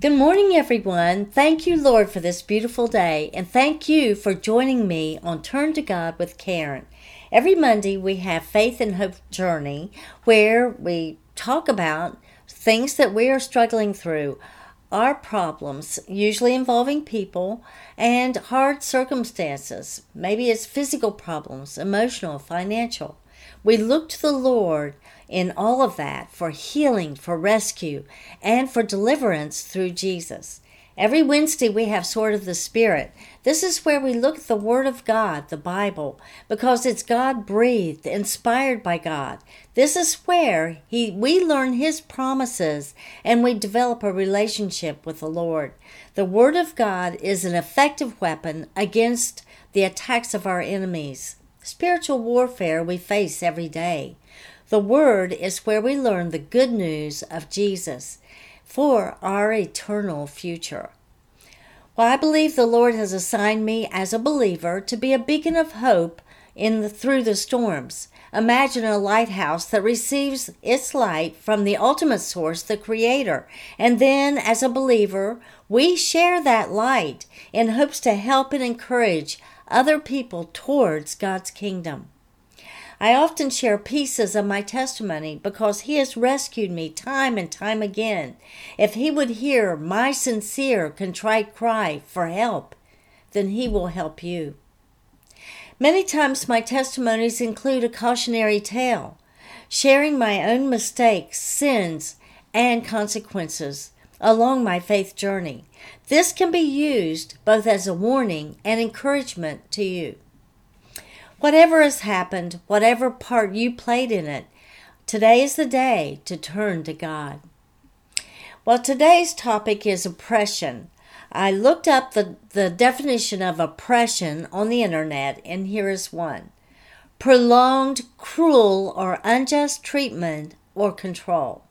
Good morning, everyone. Thank you, Lord, for this beautiful day, and thank you for joining me on Turn to God with Carin. Every Monday, we have Faith and Hope Journey where we talk about things that we are struggling through, our problems, usually involving people, and hard circumstances. Maybe it's physical problems, emotional, financial. We look to the Lord in all of that for healing, for rescue, and for deliverance through Jesus. Every Wednesday, we have Sword of the Spirit. This is where we look at the Word of God, the Bible, because it's God breathed, inspired by God. This is where he, we learn His promises and we develop a relationship with the Lord. The Word of God is an effective weapon against the attacks of our enemies, spiritual warfare we face every day. The Word is where we learn the good news of Jesus for our eternal future. Well, I believe the Lord has assigned me as a believer to be a beacon of hope in the, through the storms. Imagine a lighthouse that receives its light from the ultimate source, the Creator. And then, as a believer, we share that light in hopes to help and encourage other people towards God's kingdom. I often share pieces of my testimony because He has rescued me time and time again. If He would hear my sincere, contrite cry for help, then He will help you. Many times my testimonies include a cautionary tale, sharing my own mistakes, sins, and consequences along my faith journey. This can be used both as a warning and encouragement to you. Whatever has happened, whatever part you played in it, today is the day to turn to God. Well, today's topic is oppression. I looked up the, the definition of oppression on the internet, and here is one prolonged, cruel, or unjust treatment or control.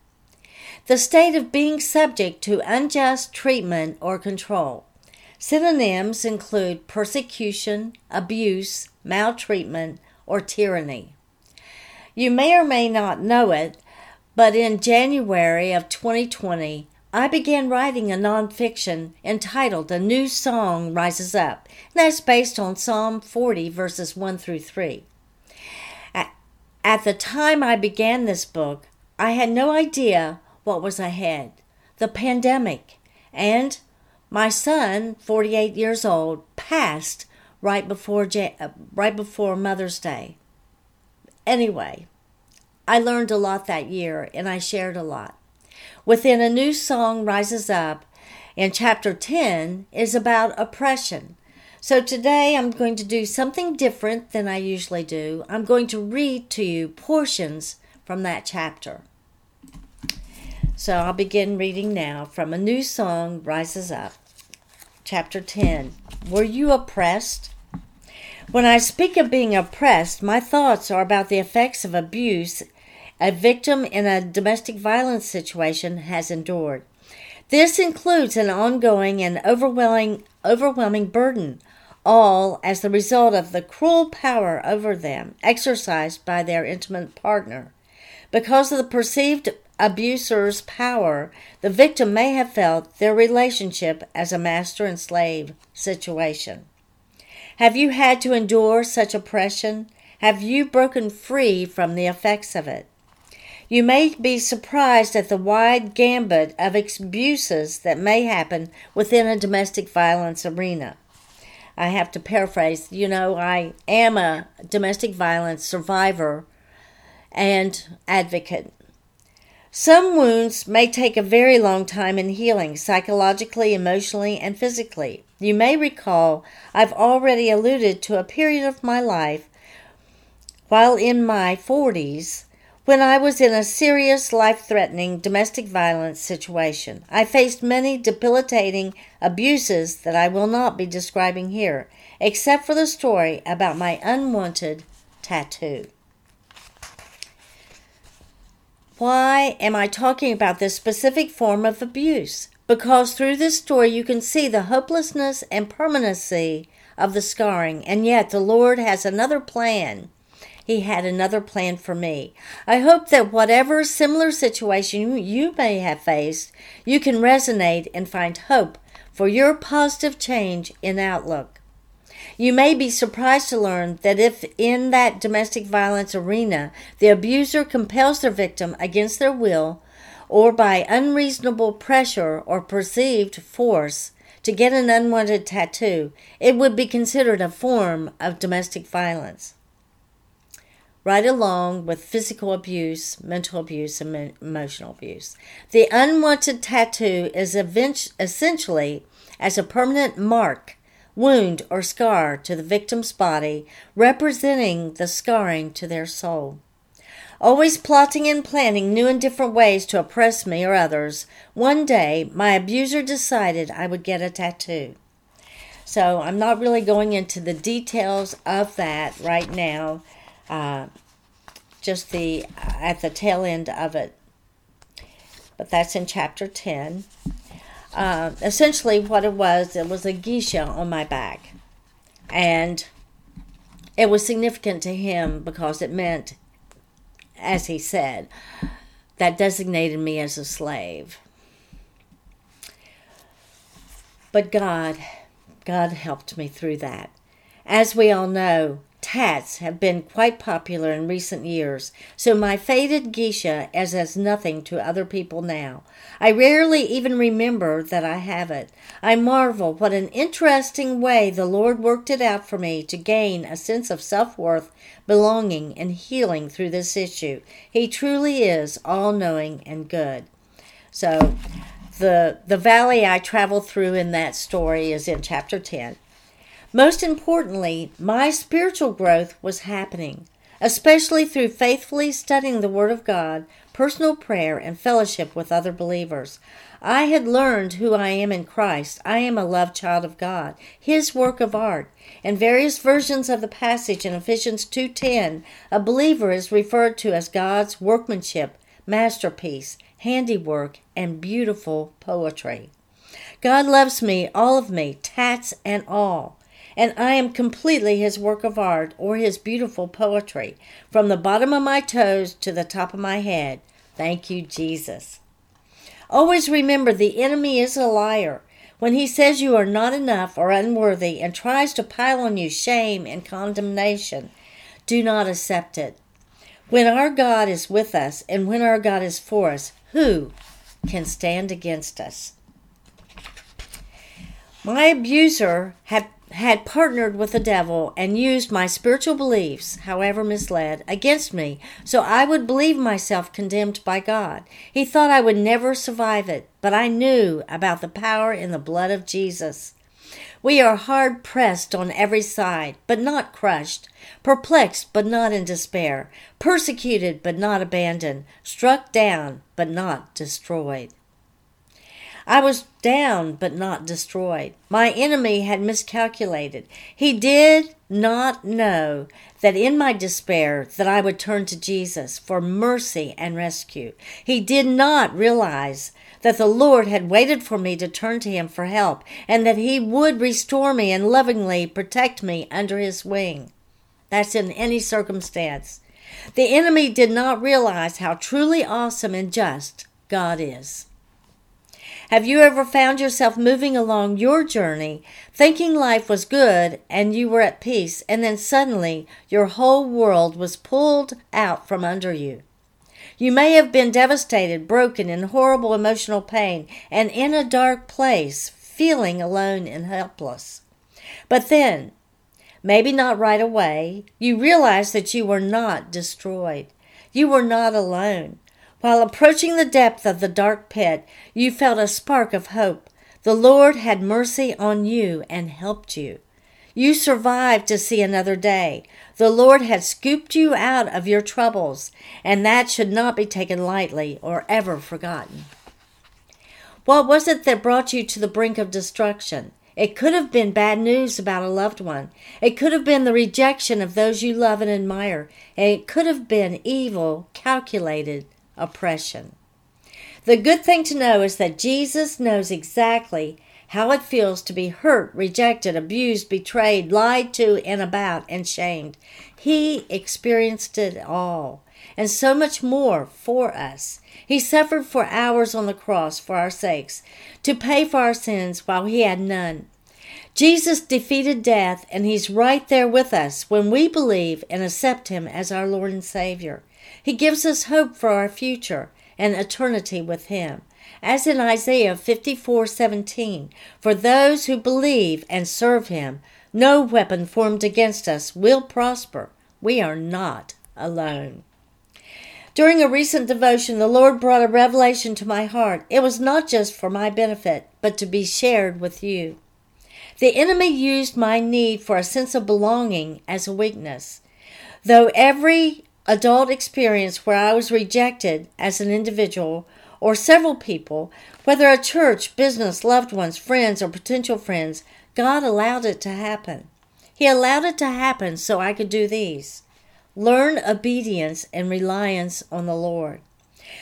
The state of being subject to unjust treatment or control. Synonyms include persecution, abuse, maltreatment, or tyranny. You may or may not know it, but in January of 2020, I began writing a nonfiction entitled A New Song Rises Up. and That's based on Psalm 40, verses 1 through 3. At the time I began this book, I had no idea what was ahead the pandemic and my son, 48 years old, passed right before right before Mother's Day. Anyway, I learned a lot that year and I shared a lot. Within a new song rises up in chapter 10 is about oppression. So today I'm going to do something different than I usually do. I'm going to read to you portions from that chapter. So I'll begin reading now from a new song rises up chapter 10. Were you oppressed? When I speak of being oppressed, my thoughts are about the effects of abuse a victim in a domestic violence situation has endured. This includes an ongoing and overwhelming, overwhelming burden, all as the result of the cruel power over them exercised by their intimate partner. Because of the perceived abuser's power, the victim may have felt their relationship as a master and slave situation. Have you had to endure such oppression? Have you broken free from the effects of it? You may be surprised at the wide gambit of abuses that may happen within a domestic violence arena. I have to paraphrase, you know, I am a domestic violence survivor and advocate. Some wounds may take a very long time in healing, psychologically, emotionally, and physically. You may recall I've already alluded to a period of my life while in my 40s when I was in a serious, life threatening domestic violence situation. I faced many debilitating abuses that I will not be describing here, except for the story about my unwanted tattoo. Why am I talking about this specific form of abuse? Because through this story you can see the hopelessness and permanency of the scarring, and yet the Lord has another plan. he had another plan for me. I hope that whatever similar situation you may have faced, you can resonate and find hope for your positive change in outlook. You may be surprised to learn that if in that domestic violence arena the abuser compels their victim against their will or by unreasonable pressure or perceived force to get an unwanted tattoo, it would be considered a form of domestic violence. Right along with physical abuse, mental abuse, and emotional abuse. The unwanted tattoo is essentially as a permanent mark wound, or scar to the victim's body, representing the scarring to their soul. Always plotting and planning new and different ways to oppress me or others, one day my abuser decided I would get a tattoo. So I'm not really going into the details of that right now, uh, just the at the tail end of it. But that's in chapter 10 uh, essentially what it was, it was a geisha on my back. And it was significant to him because it meant, as he said, that designated me as a slave. But God, God helped me through that. As we all know, tats have been quite popular in recent years, so my faded geisha is as nothing to other people now. I rarely even remember that I have it. I marvel what an interesting way the Lord worked it out for me to gain a sense of self worth, belonging, and healing through this issue. He truly is all knowing and good. So, the, the valley I traveled through in that story is in chapter 10. Most importantly, my spiritual growth was happening, especially through faithfully studying the Word of God, personal prayer, and fellowship with other believers. I had learned who I am in Christ. I am a loved child of God, His work of art. In various versions of the passage in Ephesians 2:10, a believer is referred to as God's workmanship, masterpiece, handiwork, and beautiful poetry. God loves me, all of me, tats and all and I am completely his work of art or his beautiful poetry, from the bottom of my toes to the top of my head. Thank you, Jesus. Always remember the enemy is a liar. When he says you are not enough or unworthy and tries to pile on you shame and condemnation, do not accept it. When our God is with us and when our God is for us, who can stand against us? My abuser had had partnered with the devil and used my spiritual beliefs, however misled, against me, so I would believe myself condemned by God. He thought I would never survive it, but I knew about the power in the blood of Jesus. We are hard pressed on every side, but not crushed, perplexed, but not in despair, persecuted, but not abandoned, struck down, but not destroyed. I was down but not destroyed. My enemy had miscalculated. He did not know that in my despair that I would turn to Jesus for mercy and rescue. He did not realize that the Lord had waited for me to turn to him for help and that he would restore me and lovingly protect me under his wing. That's in any circumstance. The enemy did not realize how truly awesome and just God is. Have you ever found yourself moving along your journey, thinking life was good and you were at peace, and then suddenly your whole world was pulled out from under you? You may have been devastated, broken, in horrible emotional pain, and in a dark place, feeling alone and helpless. But then, maybe not right away, you realize that you were not destroyed. You were not alone. While approaching the depth of the dark pit, you felt a spark of hope. The Lord had mercy on you and helped you. You survived to see another day. The Lord had scooped you out of your troubles, and that should not be taken lightly or ever forgotten. What was it that brought you to the brink of destruction? It could have been bad news about a loved one. It could have been the rejection of those you love and admire. And it could have been evil calculated oppression. The good thing to know is that Jesus knows exactly how it feels to be hurt, rejected, abused, betrayed, lied to, and about, and shamed. He experienced it all, and so much more for us. He suffered for hours on the cross for our sakes, to pay for our sins while he had none. Jesus defeated death, and he's right there with us when we believe and accept him as our Lord and Savior. He gives us hope for our future and eternity with him as in Isaiah 54:17, for those who believe and serve him, no weapon formed against us will prosper. We are not alone. During a recent devotion, the Lord brought a revelation to my heart. It was not just for my benefit, but to be shared with you. The enemy used my need for a sense of belonging as a weakness. Though every adult experience where I was rejected as an individual or several people, whether a church, business, loved ones, friends, or potential friends, God allowed it to happen. He allowed it to happen so I could do these learn obedience and reliance on the Lord.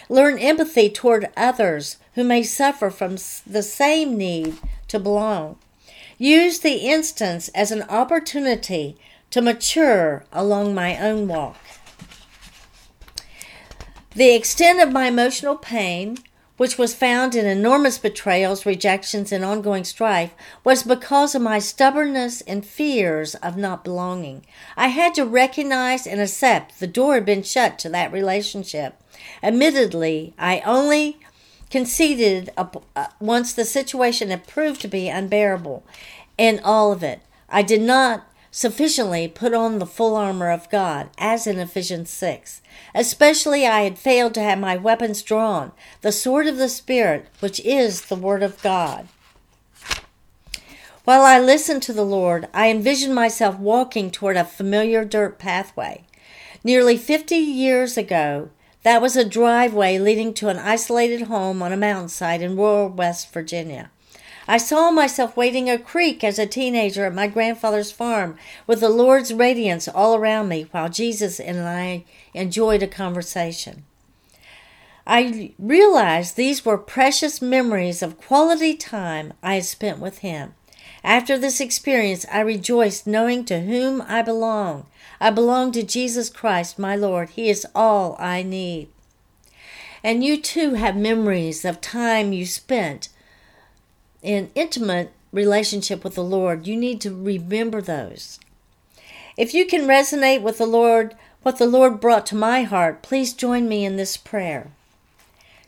Learn empathy toward others who may suffer from the same need to belong. Use the instance as an opportunity to mature along my own walk. The extent of my emotional pain, which was found in enormous betrayals, rejections, and ongoing strife, was because of my stubbornness and fears of not belonging. I had to recognize and accept the door had been shut to that relationship. Admittedly, I only conceded uh, once the situation had proved to be unbearable, and all of it. I did not sufficiently put on the full armor of God, as in Ephesians 6. Especially I had failed to have my weapons drawn, the sword of the Spirit, which is the Word of God. While I listened to the Lord, I envisioned myself walking toward a familiar dirt pathway. Nearly 50 years ago, that was a driveway leading to an isolated home on a mountainside in rural West Virginia. I saw myself wading a creek as a teenager at my grandfather's farm with the Lord's radiance all around me while Jesus and I enjoyed a conversation. I realized these were precious memories of quality time I had spent with Him. After this experience, I rejoiced knowing to whom I belong. I belong to Jesus Christ, my Lord. He is all I need. And you too have memories of time you spent in intimate relationship with the Lord, you need to remember those. If you can resonate with the Lord, what the Lord brought to my heart, please join me in this prayer.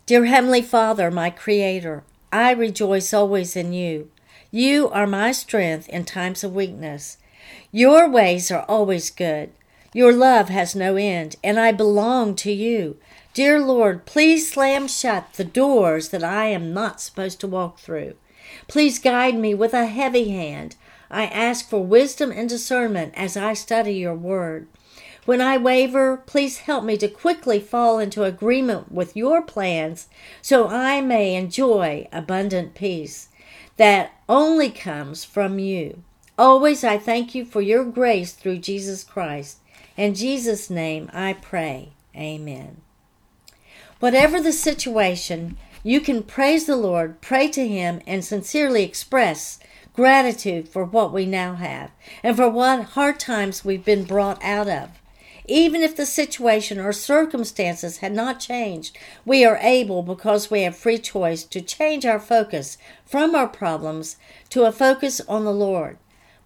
Dear Heavenly Father, my Creator, I rejoice always in you. You are my strength in times of weakness. Your ways are always good. Your love has no end, and I belong to you. Dear Lord, please slam shut the doors that I am not supposed to walk through. Please guide me with a heavy hand. I ask for wisdom and discernment as I study your word. When I waver, please help me to quickly fall into agreement with your plans so I may enjoy abundant peace that only comes from you. Always I thank you for your grace through Jesus Christ. In Jesus' name I pray. Amen. Whatever the situation, you can praise the Lord, pray to Him, and sincerely express gratitude for what we now have and for what hard times we've been brought out of. Even if the situation or circumstances had not changed, we are able, because we have free choice, to change our focus from our problems to a focus on the Lord.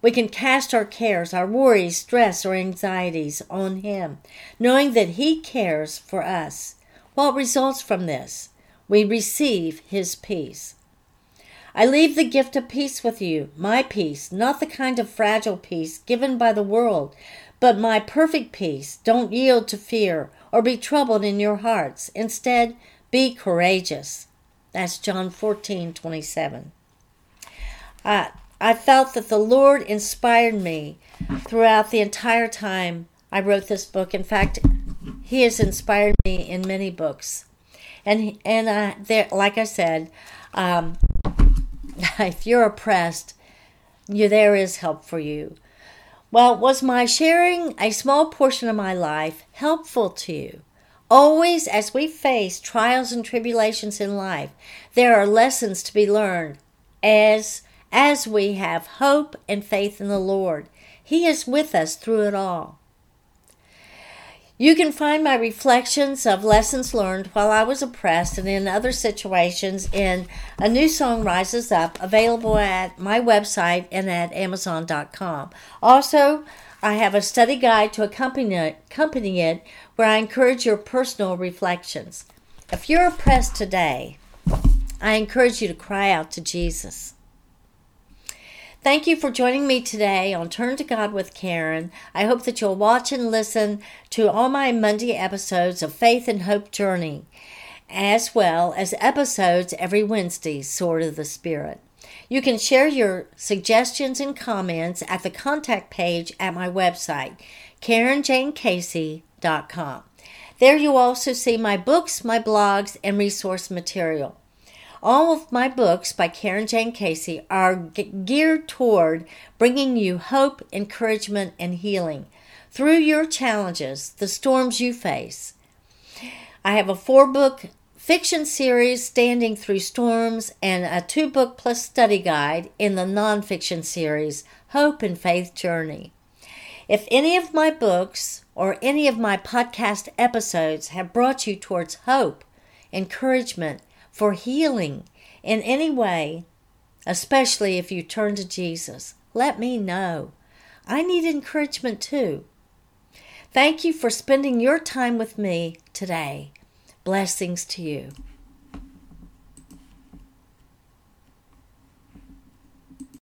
We can cast our cares, our worries, stress, or anxieties on Him, knowing that He cares for us. What results from this? We receive his peace. I leave the gift of peace with you, my peace, not the kind of fragile peace given by the world, but my perfect peace. Don't yield to fear or be troubled in your hearts. Instead, be courageous. That's John 14 27. I, I felt that the Lord inspired me throughout the entire time I wrote this book. In fact, He has inspired me in many books and and uh, there, like I said, um, if you're oppressed, you there is help for you. Well, was my sharing a small portion of my life helpful to you? Always, as we face trials and tribulations in life, there are lessons to be learned as as we have hope and faith in the Lord. He is with us through it all. You can find my reflections of lessons learned while I was oppressed and in other situations in A New Song Rises Up, available at my website and at Amazon.com. Also, I have a study guide to accompany it, accompany it where I encourage your personal reflections. If you're oppressed today, I encourage you to cry out to Jesus. Thank you for joining me today on Turn to God with Carin. I hope that you'll watch and listen to all my Monday episodes of Faith and Hope Journey, as well as episodes every Wednesday, Sword of the Spirit. You can share your suggestions and comments at the contact page at my website, CarinJayneCasey.com. There you also see my books, my blogs, and resource material. All of my books by Carin Jayne Casey are geared toward bringing you hope, encouragement, and healing through your challenges, the storms you face. I have a four book fiction series, Standing Through Storms, and a two book plus study guide in the nonfiction series, Hope and Faith Journey. If any of my books or any of my podcast episodes have brought you towards hope, encouragement, for healing in any way, especially if you turn to Jesus, let me know. I need encouragement too. Thank you for spending your time with me today. Blessings to you.